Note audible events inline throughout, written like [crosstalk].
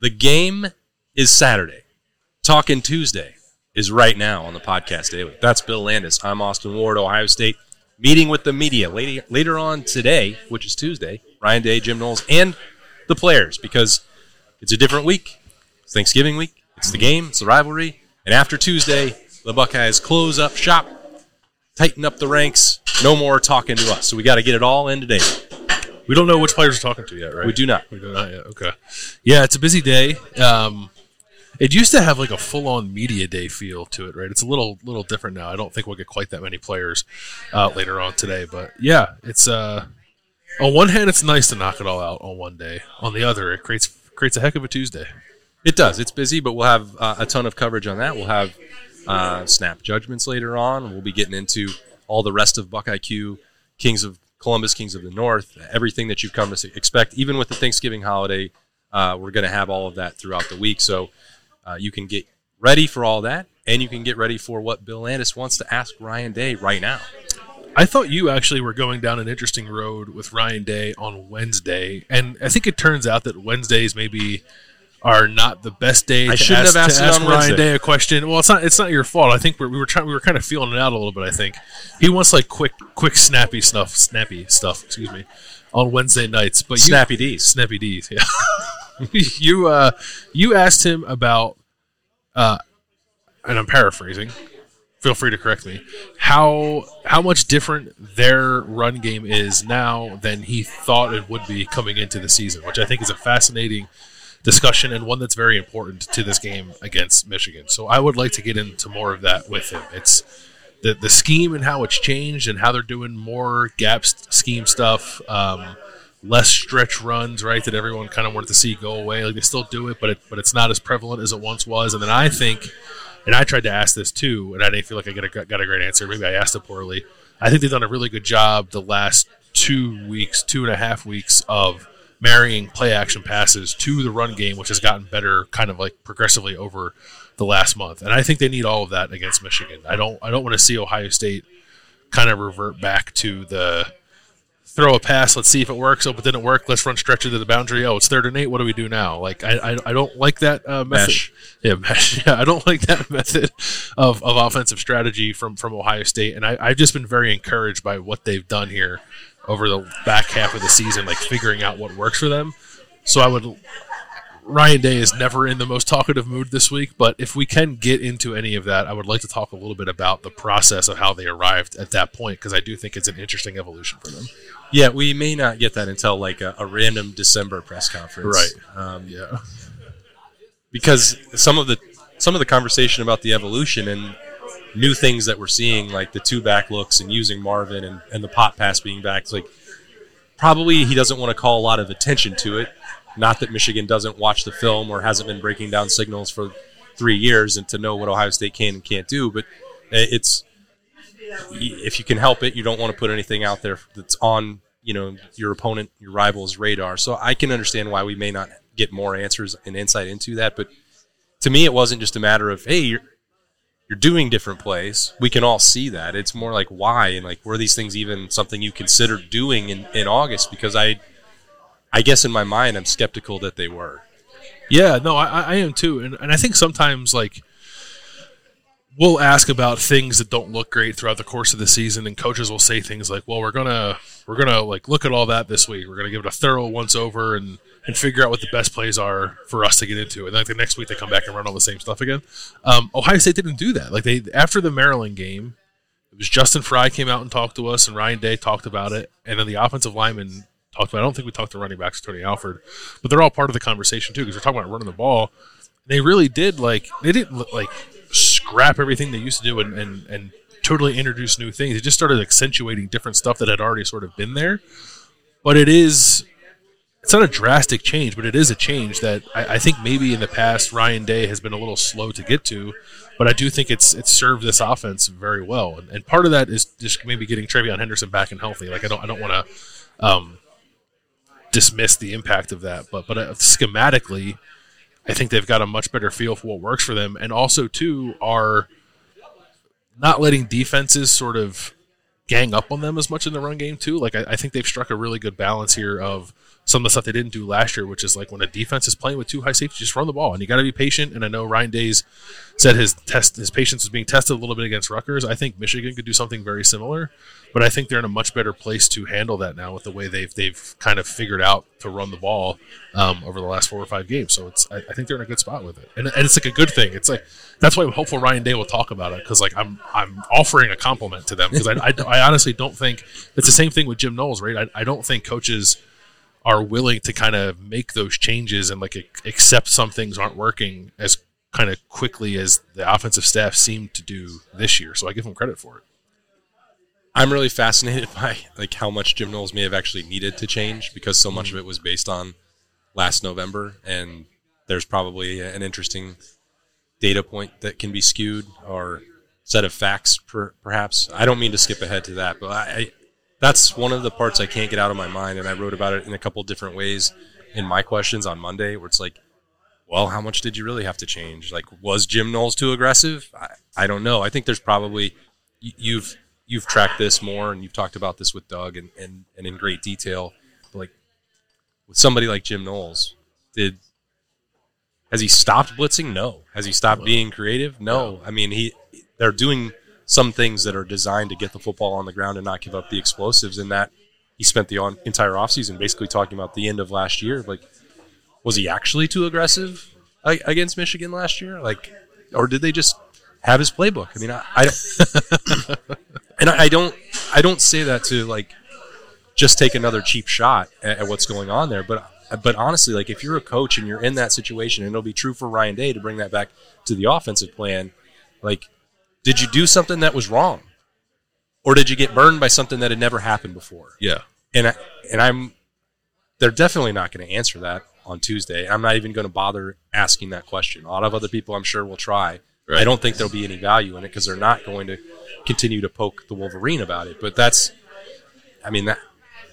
The game is Saturday. Talking Tuesday is right now on the podcast daily. That's Bill Landis. I'm Austin Ward, Ohio State. Meeting with the media later, later on today, which is Tuesday. Ryan Day, Jim Knowles, and the players because it's a different week. It's Thanksgiving week. It's the game. It's the rivalry. And after Tuesday, the Buckeyes close up shop, tighten up the ranks. No more talking to us. So we got to get it all in today. We don't know which players we're talking to yet, right? We do not. We do not yet. Okay. Yeah, it's a busy day. Um, it used to have like a full-on media day feel to it, right? It's a little little different now. I don't think we'll get quite that many players uh, later on today, but yeah, it's uh, on one hand, it's nice to knock it all out on one day. On the other, it creates creates a heck of a Tuesday. It does. It's busy, but we'll have uh, a ton of coverage on that. We'll have uh, snap judgments later on. We'll be getting into all the rest of Buckeye Q, Kings of Columbus, Kings of the North, everything that you've come to expect. Even with the Thanksgiving holiday, uh, we're going to have all of that throughout the week. So uh, you can get ready for all that, and you can get ready for what Bill Landis wants to ask Ryan Day right now. I thought you actually were going down an interesting road with Ryan Day on Wednesday, and I think it turns out that Wednesdays maybe are not the best day. I to shouldn't ask, have asked to it ask on Ryan Wednesday. Day a question. Well, it's not. It's not your fault. I think we're, we were trying. We were kind of feeling it out a little bit. I think he wants like quick, quick, snappy stuff. Snappy stuff. Excuse me. On Wednesday nights, but you, Snappy D's. Snappy D's. Yeah. [laughs] you uh, you asked him about, uh, and I'm paraphrasing. Feel free to correct me. How how much different their run game is now than he thought it would be coming into the season, which I think is a fascinating discussion and one that's very important to this game against Michigan. So I would like to get into more of that with him. It's the the scheme and how it's changed and how they're doing more gap scheme stuff, um, less stretch runs, right? That everyone kind of wanted to see go away. Like they still do it, but it, but it's not as prevalent as it once was. And then I think, and I tried to ask this too, and I didn't feel like I got a, got a great answer. Maybe I asked it poorly. I think they've done a really good job the last two weeks, two and a half weeks of marrying play action passes to the run game, which has gotten better kind of like progressively over the last month. And I think they need all of that against Michigan. I don't I don't want to see Ohio State kind of revert back to the throw a pass, let's see if it works. Oh, but didn't work. Let's run stretch it to the boundary. Oh, it's third and eight. What do we do now? Like I I, I don't like that uh, method. Mesh. Yeah, mesh. [laughs] Yeah, I don't like that [laughs] method of, of offensive strategy from from Ohio State. And I, I've just been very encouraged by what they've done here over the back half of the season, like figuring out what works for them. So I would Ryan Day is never in the most talkative mood this week, but if we can get into any of that, I would like to talk a little bit about the process of how they arrived at that point because I do think it's an interesting evolution for them. Yeah, we may not get that until like a, a random December press conference, Right. Um, Yeah. because some of the some of the conversation about the evolution and new things that we're seeing, like the two back looks and using Marvin and, and the pop pass being back, it's like probably he doesn't want to call a lot of attention to it. Not that Michigan doesn't watch the film or hasn't been breaking down signals for three years and to know what Ohio State can and can't do, but it's if you can help it, you don't want to put anything out there that's on you know your opponent, your rival's radar. So I can understand why we may not get more answers and insight into that. But to me, it wasn't just a matter of hey, you're doing different plays. We can all see that. It's more like why and like were these things even something you considered doing in, in August? Because I, I guess in my mind, I'm skeptical that they were. Yeah, no, I, I am too, and and I think sometimes like we'll ask about things that don't look great throughout the course of the season, and coaches will say things like, "Well, we're gonna we're gonna like look at all that this week. We're gonna give it a thorough once over and and figure out what the best plays are for us to get into." And like the next week they come back and run all the same stuff again. Um, Ohio State didn't do that. Like they after the Maryland game, it was Justin Frye came out and talked to us, and Ryan Day talked about it, and then the offensive lineman talked about. I don't think we talked to running backs, Tony Alford, but they're all part of the conversation too because we're talking about running the ball. They really did like they didn't like scrap everything they used to do and and, and totally introduce new things. They just started accentuating different stuff that had already sort of been there. But it is it's not a drastic change, but it is a change that I, I think maybe in the past Ryan Day has been a little slow to get to. But I do think it's it's served this offense very well, and, and part of that is just maybe getting TreVeyon Henderson back and healthy. Like I don't I don't want to um, dismiss the impact of that, but but uh, schematically, I think they've got a much better feel for what works for them, and also too are not letting defenses sort of gang up on them as much in the run game too. Like I, I think they've struck a really good balance here of some of the stuff they didn't do last year, which is like when a defense is playing with two high safeties, just run the ball, and you got to be patient. And I know Ryan Days said his test, his patience is being tested a little bit against Rutgers. I think Michigan could do something very similar, but I think they're in a much better place to handle that now with the way they've they've kind of figured out to run the ball um, over the last four or five games. So it's I, I, think they're in a good spot with it, and, and it's like a good thing. It's like that's why I'm hopeful Ryan Day will talk about it because like I'm I'm offering a compliment to them because I, I, I honestly don't think it's the same thing with Jim Knowles, right? I, I don't think coaches are willing to kind of make those changes and like accept some things aren't working as kind of quickly as the offensive staff seemed to do this year. So I give them credit for it. I'm really fascinated [laughs] by like how much Jim Knowles may have actually needed to change because so much of it was based on last November, and there's probably an interesting data point that can be skewed or set of facts, per, perhaps. I don't mean to skip ahead to that, but I, that's one of the parts I can't get out of my mind. And I wrote about it in a couple different ways in my questions on Monday, where it's like, well, how much did you really have to change? Like, was Jim Knowles too aggressive? I, I don't know. I think there's probably you've you've tracked this more and you've talked about this with Doug and, and, and in great detail. But like with somebody like Jim Knowles, did has he stopped blitzing? No. Has he stopped being creative? No. I mean, he they're doing some things that are designed to get the football on the ground and not give up the explosives. And that he spent the on, entire offseason basically talking about the end of last year. Like, was he actually too aggressive against Michigan last year? Like, or did they just have his playbook? I mean, I, I [laughs] and I, I, don't, I don't say that to like just take another cheap shot at, at what's going on there, but. But honestly, like if you're a coach and you're in that situation, and it'll be true for Ryan Day to bring that back to the offensive plan, like did you do something that was wrong? Or did you get burned by something that had never happened before? Yeah. And I, and I'm they're definitely not going to answer that on Tuesday. I'm not even going to bother asking that question. A lot of other people I'm sure will try. Right. I don't think there'll be any value in it because they're not going to continue to poke the Wolverine about it. But that's I mean that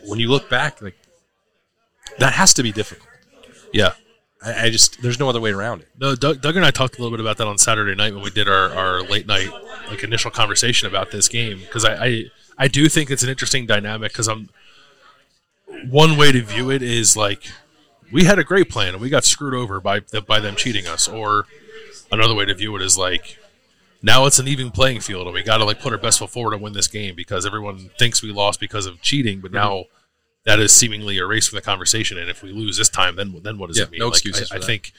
when you look back like that has to be difficult. Yeah. I, I, just there's no other way around it. No, Doug, Doug, and I talked a little bit about that on Saturday night when we did our, our late night like initial conversation about this game because I, I I do think it's an interesting dynamic because I'm one way to view it is like we had a great plan and we got screwed over by by them cheating us, or another way to view it is like now it's an even playing field and we got to like put our best foot forward and win this game because everyone thinks we lost because of cheating, but now that is seemingly erased from the conversation. And if we lose this time, then then what does yeah, it mean? No like, excuses. I, I think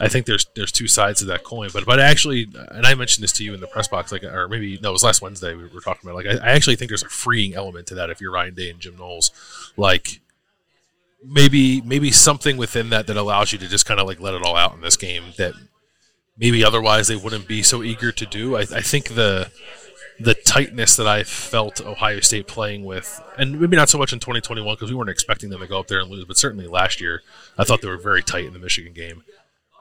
I think there's there's two sides to that coin. But but actually, and I mentioned this to you in the press box, like or maybe no, it was last Wednesday we were talking about. Like I, I actually think there's a freeing element to that if you're Ryan Day and Jim Knowles, like maybe maybe something within that that allows you to just kind of like let it all out in this game that maybe otherwise they wouldn't be so eager to do. I, I think the the tightness that I felt Ohio State playing with, and maybe not so much in 2021 because we weren't expecting them to go up there and lose, but certainly last year, I thought they were very tight in the Michigan game.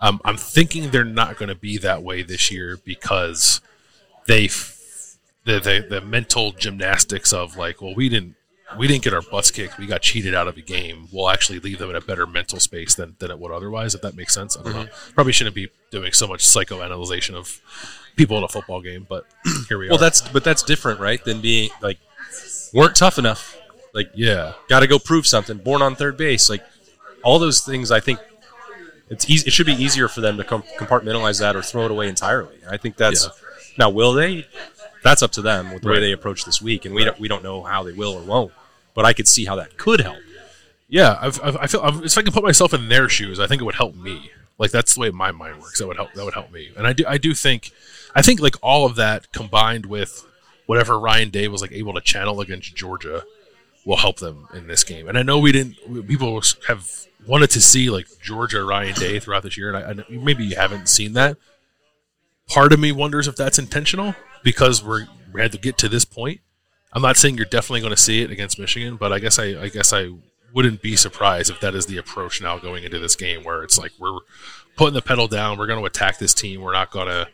Um, I'm thinking they're not going to be that way this year because they, the, the the mental gymnastics of like, well, we didn't we didn't get our butts kicked, we got cheated out of a game. We'll actually leave them in a better mental space than, than it would otherwise, if that makes sense. I don't mm-hmm. know. Probably shouldn't be doing so much psychoanalyzation of people in a football game, but [clears throat] here we are. Well, that's but that's different, right? Than being like weren't tough enough. Like yeah, got to go prove something. Born on third base, like all those things. I think it's easy. It should be easier for them to com- compartmentalize that or throw it away entirely. I think that's yeah. now will they? That's up to them with the right. way they approach this week, and we right. don't, we don't know how they will or won't. But I could see how that could help. Yeah, I've, I've, i feel I've, if I can put myself in their shoes, I think it would help me. Like that's the way my mind works. That would help. That would help me. And I do. I do think I think like all of that combined with whatever Ryan Day was like able to channel against Georgia will help them in this game. And I know we didn't. People have wanted to see like Georgia Ryan Day throughout this year, and I, I, maybe you haven't seen that. Part of me wonders if that's intentional because we're we had to get to this point. I'm not saying you're definitely going to see it against Michigan, but I guess I, I guess I wouldn't be surprised if that is the approach now going into this game, where it's like we're putting the pedal down, we're going to attack this team, we're not going to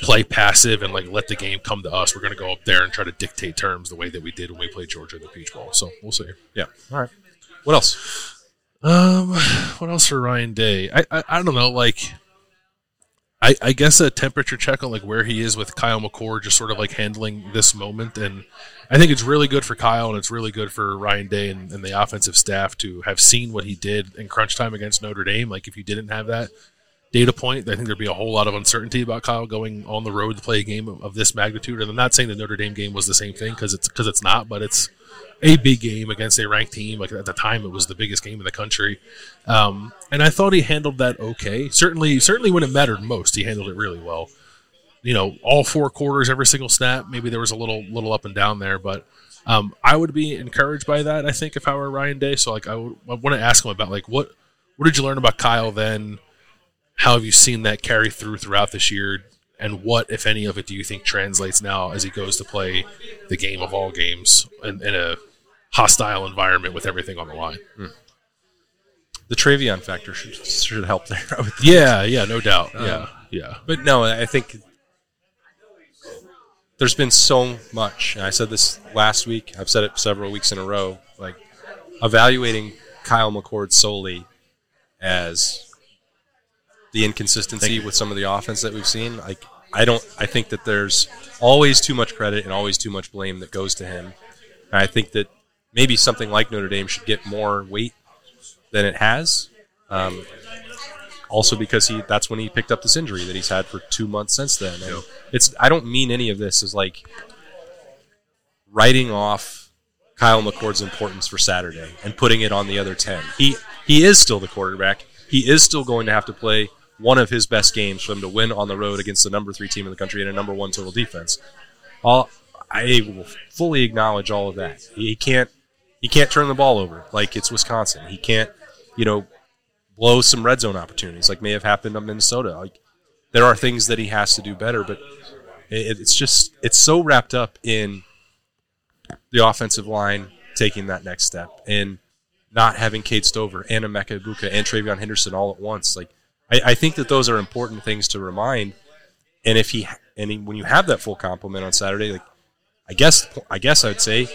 play passive and like let the game come to us. We're going to go up there and try to dictate terms the way that we did when we played Georgia in the Peach Bowl. So we'll see. Yeah. All right. What else? Um, what else for Ryan Day? I I, I don't know. Like, I, I guess a temperature check on like where he is with Kyle McCord, just sort of like handling this moment, and I think it's really good for Kyle and it's really good for Ryan Day and, and the offensive staff to have seen what he did in crunch time against Notre Dame. Like if you didn't have that data point, I think there'd be a whole lot of uncertainty about Kyle going on the road to play a game of, of this magnitude. And I'm not saying the Notre Dame game was the same thing because it's because it's not, but it's a big game against a ranked team. Like at the time, it was the biggest game in the country, um, and I thought he handled that okay. Certainly, certainly when it mattered most, he handled it really well. You know, all four quarters, every single snap. Maybe there was a little little up and down there, but um, I would be encouraged by that. I think if I were Ryan Day, so like I, would, I want to ask him about like what what did you learn about Kyle then? How have you seen that carry through throughout this year? And what, if any, of it do you think translates now as he goes to play the game of all games in, in a hostile environment with everything on the line? Hmm. The TreVeyon factor should should help there. Yeah, yeah, no doubt. Uh, yeah, yeah. But no, I think there's been so much. And I said this last week. I've said it several weeks in a row. Like evaluating Kyle McCord solely as the inconsistency with some of the offense that we've seen. Like I don't. I think that there's always too much credit and always too much blame that goes to him. And I think that maybe something like Notre Dame should get more weight than it has. Um, also because he that's when he picked up this injury that he's had for two months since then. And it's I don't mean any of this as like writing off Kyle McCord's importance for Saturday and putting it on the other ten. He he is still the quarterback. He is still going to have to play one of his best games for them to win on the road against the number three team in the country and a number one total defense. All I will fully acknowledge all of that. He can't he can't turn the ball over like it's Wisconsin. He can't, you know, blow some red zone opportunities like may have happened on Minnesota. Like there are things that he has to do better, but it, it's just it's so wrapped up in the offensive line taking that next step and not having Cade Stover and Emeka Egbuka and TreVeyon Henderson all at once. Like I, I think that those are important things to remind. And if he and he, when you have that full complement on Saturday, like I guess I guess I'd say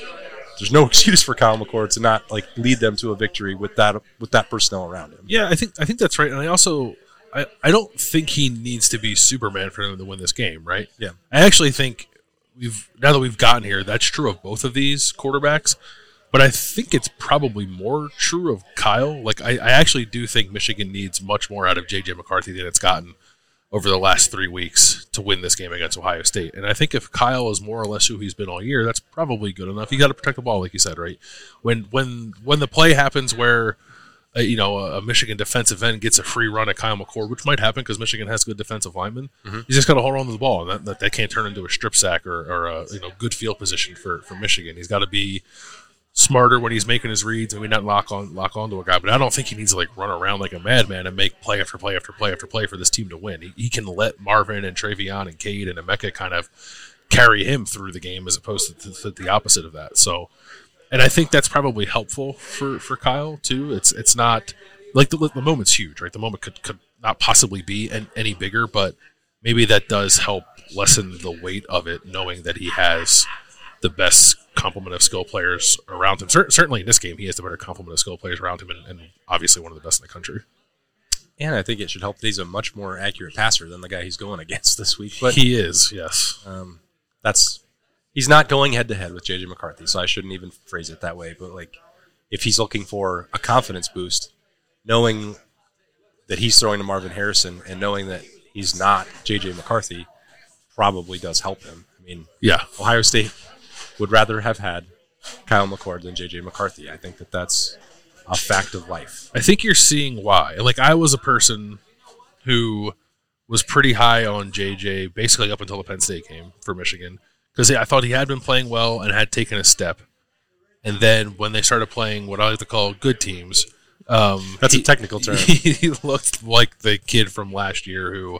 there's no [laughs] excuse for Kyle McCord to not like lead them to a victory with that with that personnel around him. Yeah, I think I think that's right. And I also I, I don't think he needs to be Superman for them to win this game, right? Yeah. I actually think we've now that we've gotten here, that's true of both of these quarterbacks. But I think it's probably more true of Kyle. Like I, I actually do think Michigan needs much more out of JJ McCarthy than it's gotten over the last three weeks to win this game against Ohio State. And I think if Kyle is more or less who he's been all year, that's probably good enough. You got to protect the ball, like you said, right? When when when the play happens where uh, you know a Michigan defensive end gets a free run at Kyle McCord, which might happen because Michigan has good defensive linemen. He's just got to hold on to the ball, and that, that, that can't turn into a strip sack or, or a you know good field position for for Michigan. He's got to be smarter when he's making his reads and we not lock on lock onto a guy. But I don't think he needs to like run around like a madman and make play after play after play after play for this team to win. He, he can let Marvin and TreVeyon and Cade and Emeka kind of carry him through the game as opposed to the opposite of that. So, and I think that's probably helpful for for Kyle too. It's it's not like the, the moment's huge, right? The moment could could not possibly be an, any bigger, but maybe that does help lessen the weight of it, knowing that he has the best complement of skill players around him. Cer- certainly in this game, he has the better complement of skill players around him, and, and obviously one of the best in the country. And I think it should help that he's a much more accurate passer than the guy he's going against [laughs] this week. But he is, yes. um, that's he's not going head to head with JJ McCarthy, so I shouldn't even phrase it that way. But like, if he's looking for a confidence boost, knowing that he's throwing to Marvin Harrison and knowing that he's not JJ McCarthy, probably does help him. I mean, Yeah, Ohio State would rather have had Kyle McCord than JJ McCarthy. I think that that's a fact of life. I think you're seeing why. Like I was a person who was pretty high on JJ basically up until the Penn State game for Michigan because I thought he had been playing well and had taken a step. And then when they started playing what I like to call good teams, um, That's he- a technical term. [laughs] He looked like the kid from last year who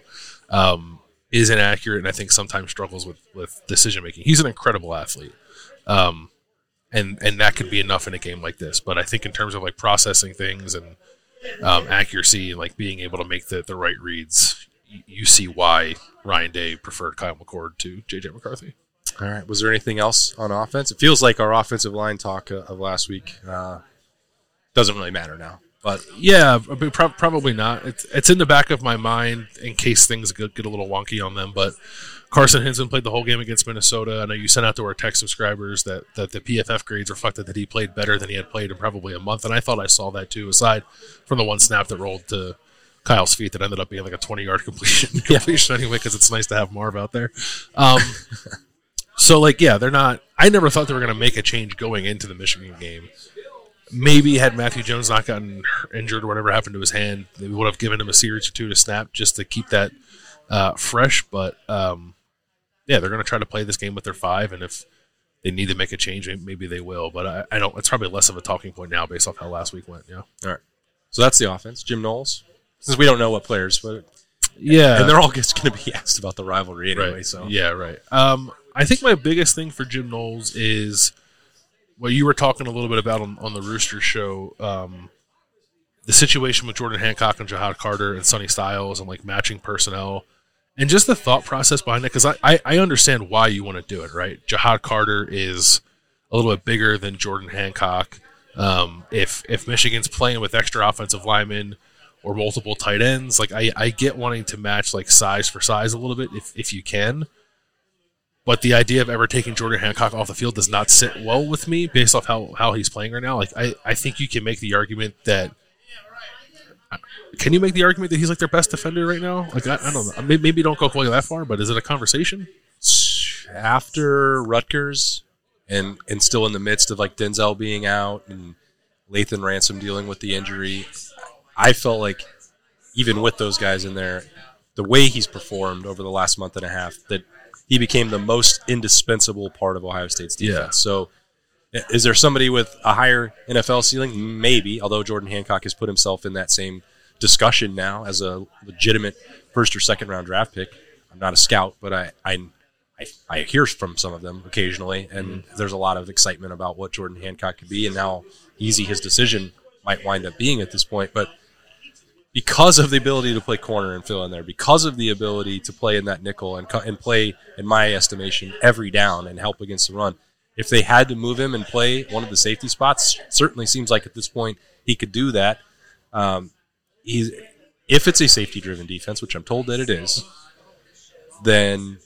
um, is inaccurate and I think sometimes struggles with, with decision making. He's an incredible athlete. Um, and and that could be enough in a game like this. But I think in terms of like processing things and um, accuracy and like being able to make the, the right reads, you, you see why Ryan Day preferred Kyle McCord to JJ McCarthy. All right. Was there anything else on offense? It feels like our offensive line talk uh, of last week uh, doesn't really matter now. But Yeah, probably not. It's it's in the back of my mind in case things get, get a little wonky on them. But Carson Hinzman played the whole game against Minnesota. I know you sent out to our tech subscribers that, that the PFF grades reflected that he played better than he had played in probably a month, and I thought I saw that too. Aside from the one snap that rolled to Kyle's feet that ended up being like a twenty yard completion [laughs] completion anyway, because it's nice to have Marv out there. Um, [laughs] so like yeah, they're not. I never thought they were going to make a change going into the Michigan game maybe had Matthew Jones not gotten injured or whatever happened to his hand, they would have given him a series or two to snap just to keep that uh, fresh. But um, yeah, they're going to try to play this game with their five, and if they need to make a change, maybe they will. But I, I don't. It's probably less of a talking point now based off how last week went. Yeah. all right, so that's the offense. Jim Knowles, since we don't know what players, but Yeah. and they're all just going to be [laughs] asked about the rivalry anyway. right. So yeah, right. Um, I think my biggest thing for Jim Knowles is what you were talking a little bit about on, on the Rooster show. Um, the situation with Jordan Hancock and Ja'Had Carter and Sonny Styles and like matching personnel and just the thought process behind it. Because I, I, I understand why you want to do it, right? Ja'Had Carter is a little bit bigger than Jordan Hancock. Um, if if Michigan's playing with extra offensive linemen or multiple tight ends, like I, I get wanting to match like size for size a little bit if, if you can. But the idea of ever taking Jordan Hancock off the field does not sit well with me based off how, how he's playing right now. Like I, I think you can make the argument that can you make the argument that he's like their best defender right now? Like I, I don't know. Maybe, maybe don't go quite that far, but is it a conversation? after Rutgers and and still in the midst of like Denzel being out and Lathan Ransom dealing with the injury, I felt like even with those guys in there, the way he's performed over the last month and a half, that he became the most indispensable part of Ohio State's defense. Yeah. So is there somebody with a higher NFL ceiling? Maybe, although Jordan Hancock has put himself in that same discussion now as a legitimate first or second round draft pick. I'm not a scout, but I I, I, I hear from some of them occasionally, and mm-hmm. there's a lot of excitement about what Jordan Hancock could be and how easy his decision might wind up being at this point. But because of the ability to play corner and fill in there, because of the ability to play in that nickel and and play, in my estimation, every down and help against the run. If they had to move him and play one of the safety spots, certainly seems like at this point he could do that. Um, he's if it's a safety-driven defense, which I'm told that it is, then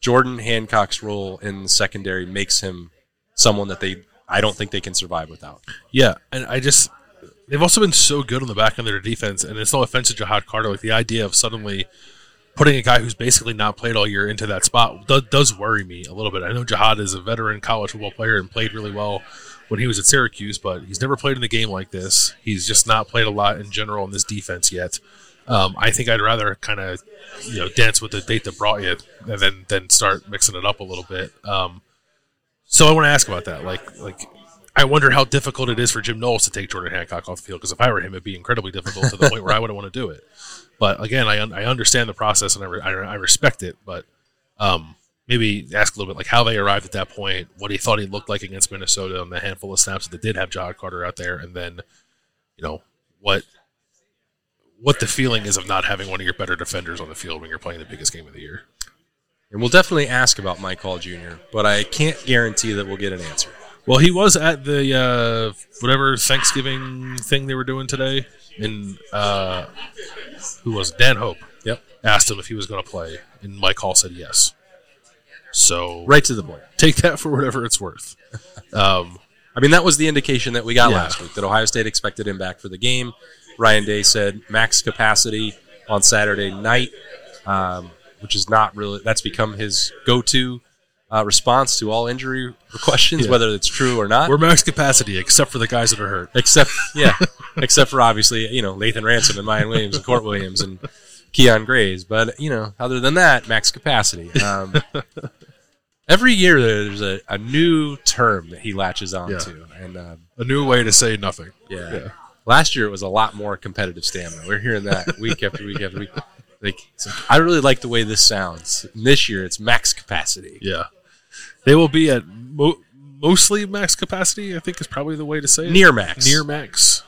Jordan Hancock's role in the secondary makes him someone that they I don't think they can survive without. Yeah, and I just they've also been so good on the back end of their defense, and it's no offense to Ja'Had Carter. Like the idea of suddenly putting a guy who's basically not played all year into that spot does, does worry me a little bit. I know Ja'Had is a veteran college football player and played really well when he was at Syracuse, but he's never played in a game like this. He's just not played a lot in general in this defense yet. Um, I think I'd rather kind of you know dance with the date that brought you, and then then start mixing it up a little bit. Um, so I want to ask about that. Like like I wonder how difficult it is for Jim Knowles to take Jordan Hancock off the field because if I were him, it'd be incredibly difficult to the point where I wouldn't want to do it. But again, I, I understand the process and I, re- I, respect it. But um, maybe ask a little bit like how they arrived at that point, what he thought he looked like against Minnesota on the handful of snaps that did have Ja'Had Carter out there, and then you know what what the feeling is of not having one of your better defenders on the field when you're playing the biggest game of the year. And we'll definitely ask about Mike Hall Jr., but I can't guarantee that we'll get an answer. Well, he was at the uh, whatever Thanksgiving thing they were doing today, and uh, who was it? Dan Hope? Yep. Asked him if he was going to play, and Mike Hall said yes. So Right to the point. take that for whatever it's worth. [laughs] Um, I mean, that was the indication that we got Yeah. last week that Ohio State expected him back for the game. Ryan Day said max capacity on Saturday night, um, which is not really, that's become his go to uh, response to all injury questions, Yeah. whether it's true or not. we're max capacity, except for the guys that are hurt. except, [laughs] yeah, except for obviously, you know, Lathan Ransom and Miyan Williams and Kourt Williams and Keon Grays. But, you know, other than that, max capacity. Um, [laughs] every year there's a, a new term that he latches on Yeah. to. And, um, A new way to say nothing. Yeah. Yeah. Last year it was a lot more competitive stamina. We're hearing that week after week after week. Like, I really like the way this sounds. And this year it's max capacity. Yeah, they will be at mo- mostly max capacity. I think is probably the way to say it. Near max. near max,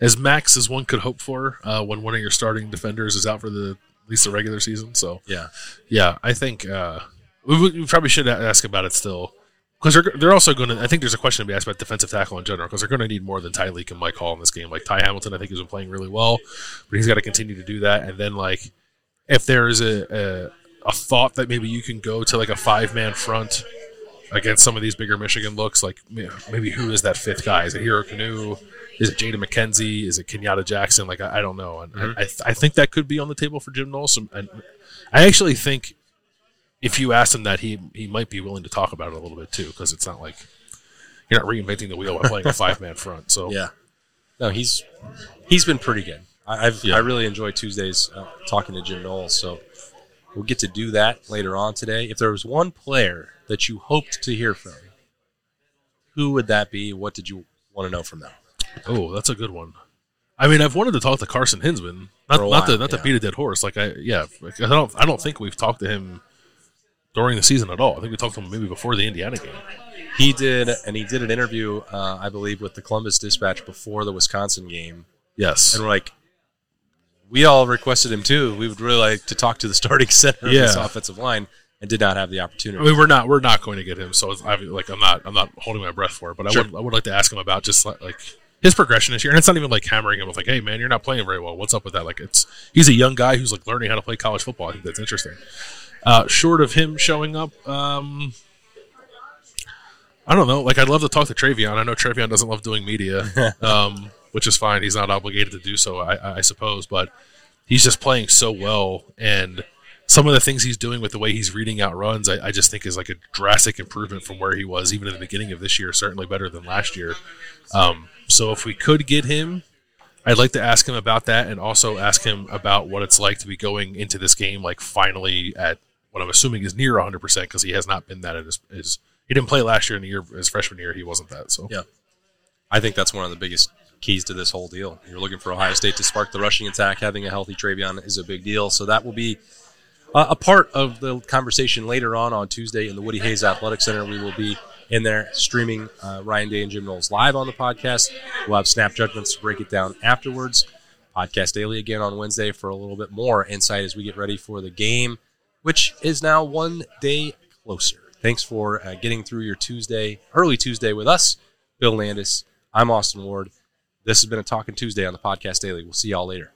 as max as one could hope for uh, when one of your starting defenders is out for the at least the regular season. So Yeah. yeah, I think uh, we, we probably should ask about it still. because they're they're also going to. I think there's a question to be asked about defensive tackle in general because they're going to need more than Tyleik and Mike Hall in this game. Like Ty Hamilton, I think has been playing really well, but he's got to continue to do that. And then like if there is a, a a thought that maybe you can go to like a five man front against some of these bigger Michigan looks, like maybe who is that fifth guy? Is it Hero Kanu? Is it Jaden McKenzie? Is it Kenyatta Jackson? Like I, I don't know, and mm-hmm. I, I, th- I, think that could be on the table for Jim Knowles. And I actually think if you asked him that, he he might be willing to talk about it a little bit too, because it's not like you're not reinventing the wheel by playing a [laughs] five man front. So yeah, no, he's he's been pretty good. I, have yeah. I really enjoy Tuesdays uh, talking to Jim Knowles. So we'll get to do that later on today. If there was one player that you hoped to hear from, who would that be? What did you want to know from them? Oh, that's a good one. I mean, I've wanted to talk to Carson Hinzman, not while, not to not yeah. to beat a dead horse. Like I, yeah, I don't I don't think we've talked to him during the season at all. I think we talked to him maybe before the Indiana game. He did, and he did an interview, uh, I believe, with the Columbus Dispatch before the Wisconsin game. Yes, and we're like, we all requested him too. We would really like to talk to the starting [laughs] center yeah. of this offensive line, and did not have the opportunity. I mean, we're not we're not going to get him. So I like I'm not I'm not holding my breath for it. But sure. I would I would like to ask him about just like his progression this year. And it's not even like hammering him with like, hey man, you're not playing very well. What's up with that? Like it's he's a young guy who's like learning how to play college football. I think that's interesting. Uh, short of him showing up, um, I don't know. Like I'd love to talk to TreVeyon. I know TreVeyon doesn't love doing media, [laughs] um, which is fine. He's not obligated to do so, I, I suppose. But he's just playing so well and some of the things he's doing with the way he's reading out runs, I, I, just think is like a drastic improvement from where he was even in the beginning of this year. Certainly better than last year. Um, so if we could get him, I'd like to ask him about that and also ask him about what it's like to be going into this game like finally at what I'm assuming is near 100 percent because he has not been that in his, his, he didn't play last year in the year his freshman year he wasn't that so yeah I think that's one of the biggest keys to this whole deal. You're looking for Ohio State to spark the rushing attack. Having a healthy TreVeyon is a big deal. So that will be a part of the conversation later on on Tuesday in the Woody Hayes Athletic Center. We will be in there streaming uh, Ryan Day and Jim Knowles live on the podcast. We'll have snap judgments to break it down afterwards. Podcast daily again on Wednesday for a little bit more insight as we get ready for the game, which is now one day closer. Thanks for uh, getting through your Tuesday, early Tuesday with us. Bill Landis. I'm Austin Ward. This has been a Talking Tuesday on the Podcast Daily. We'll see y'all later.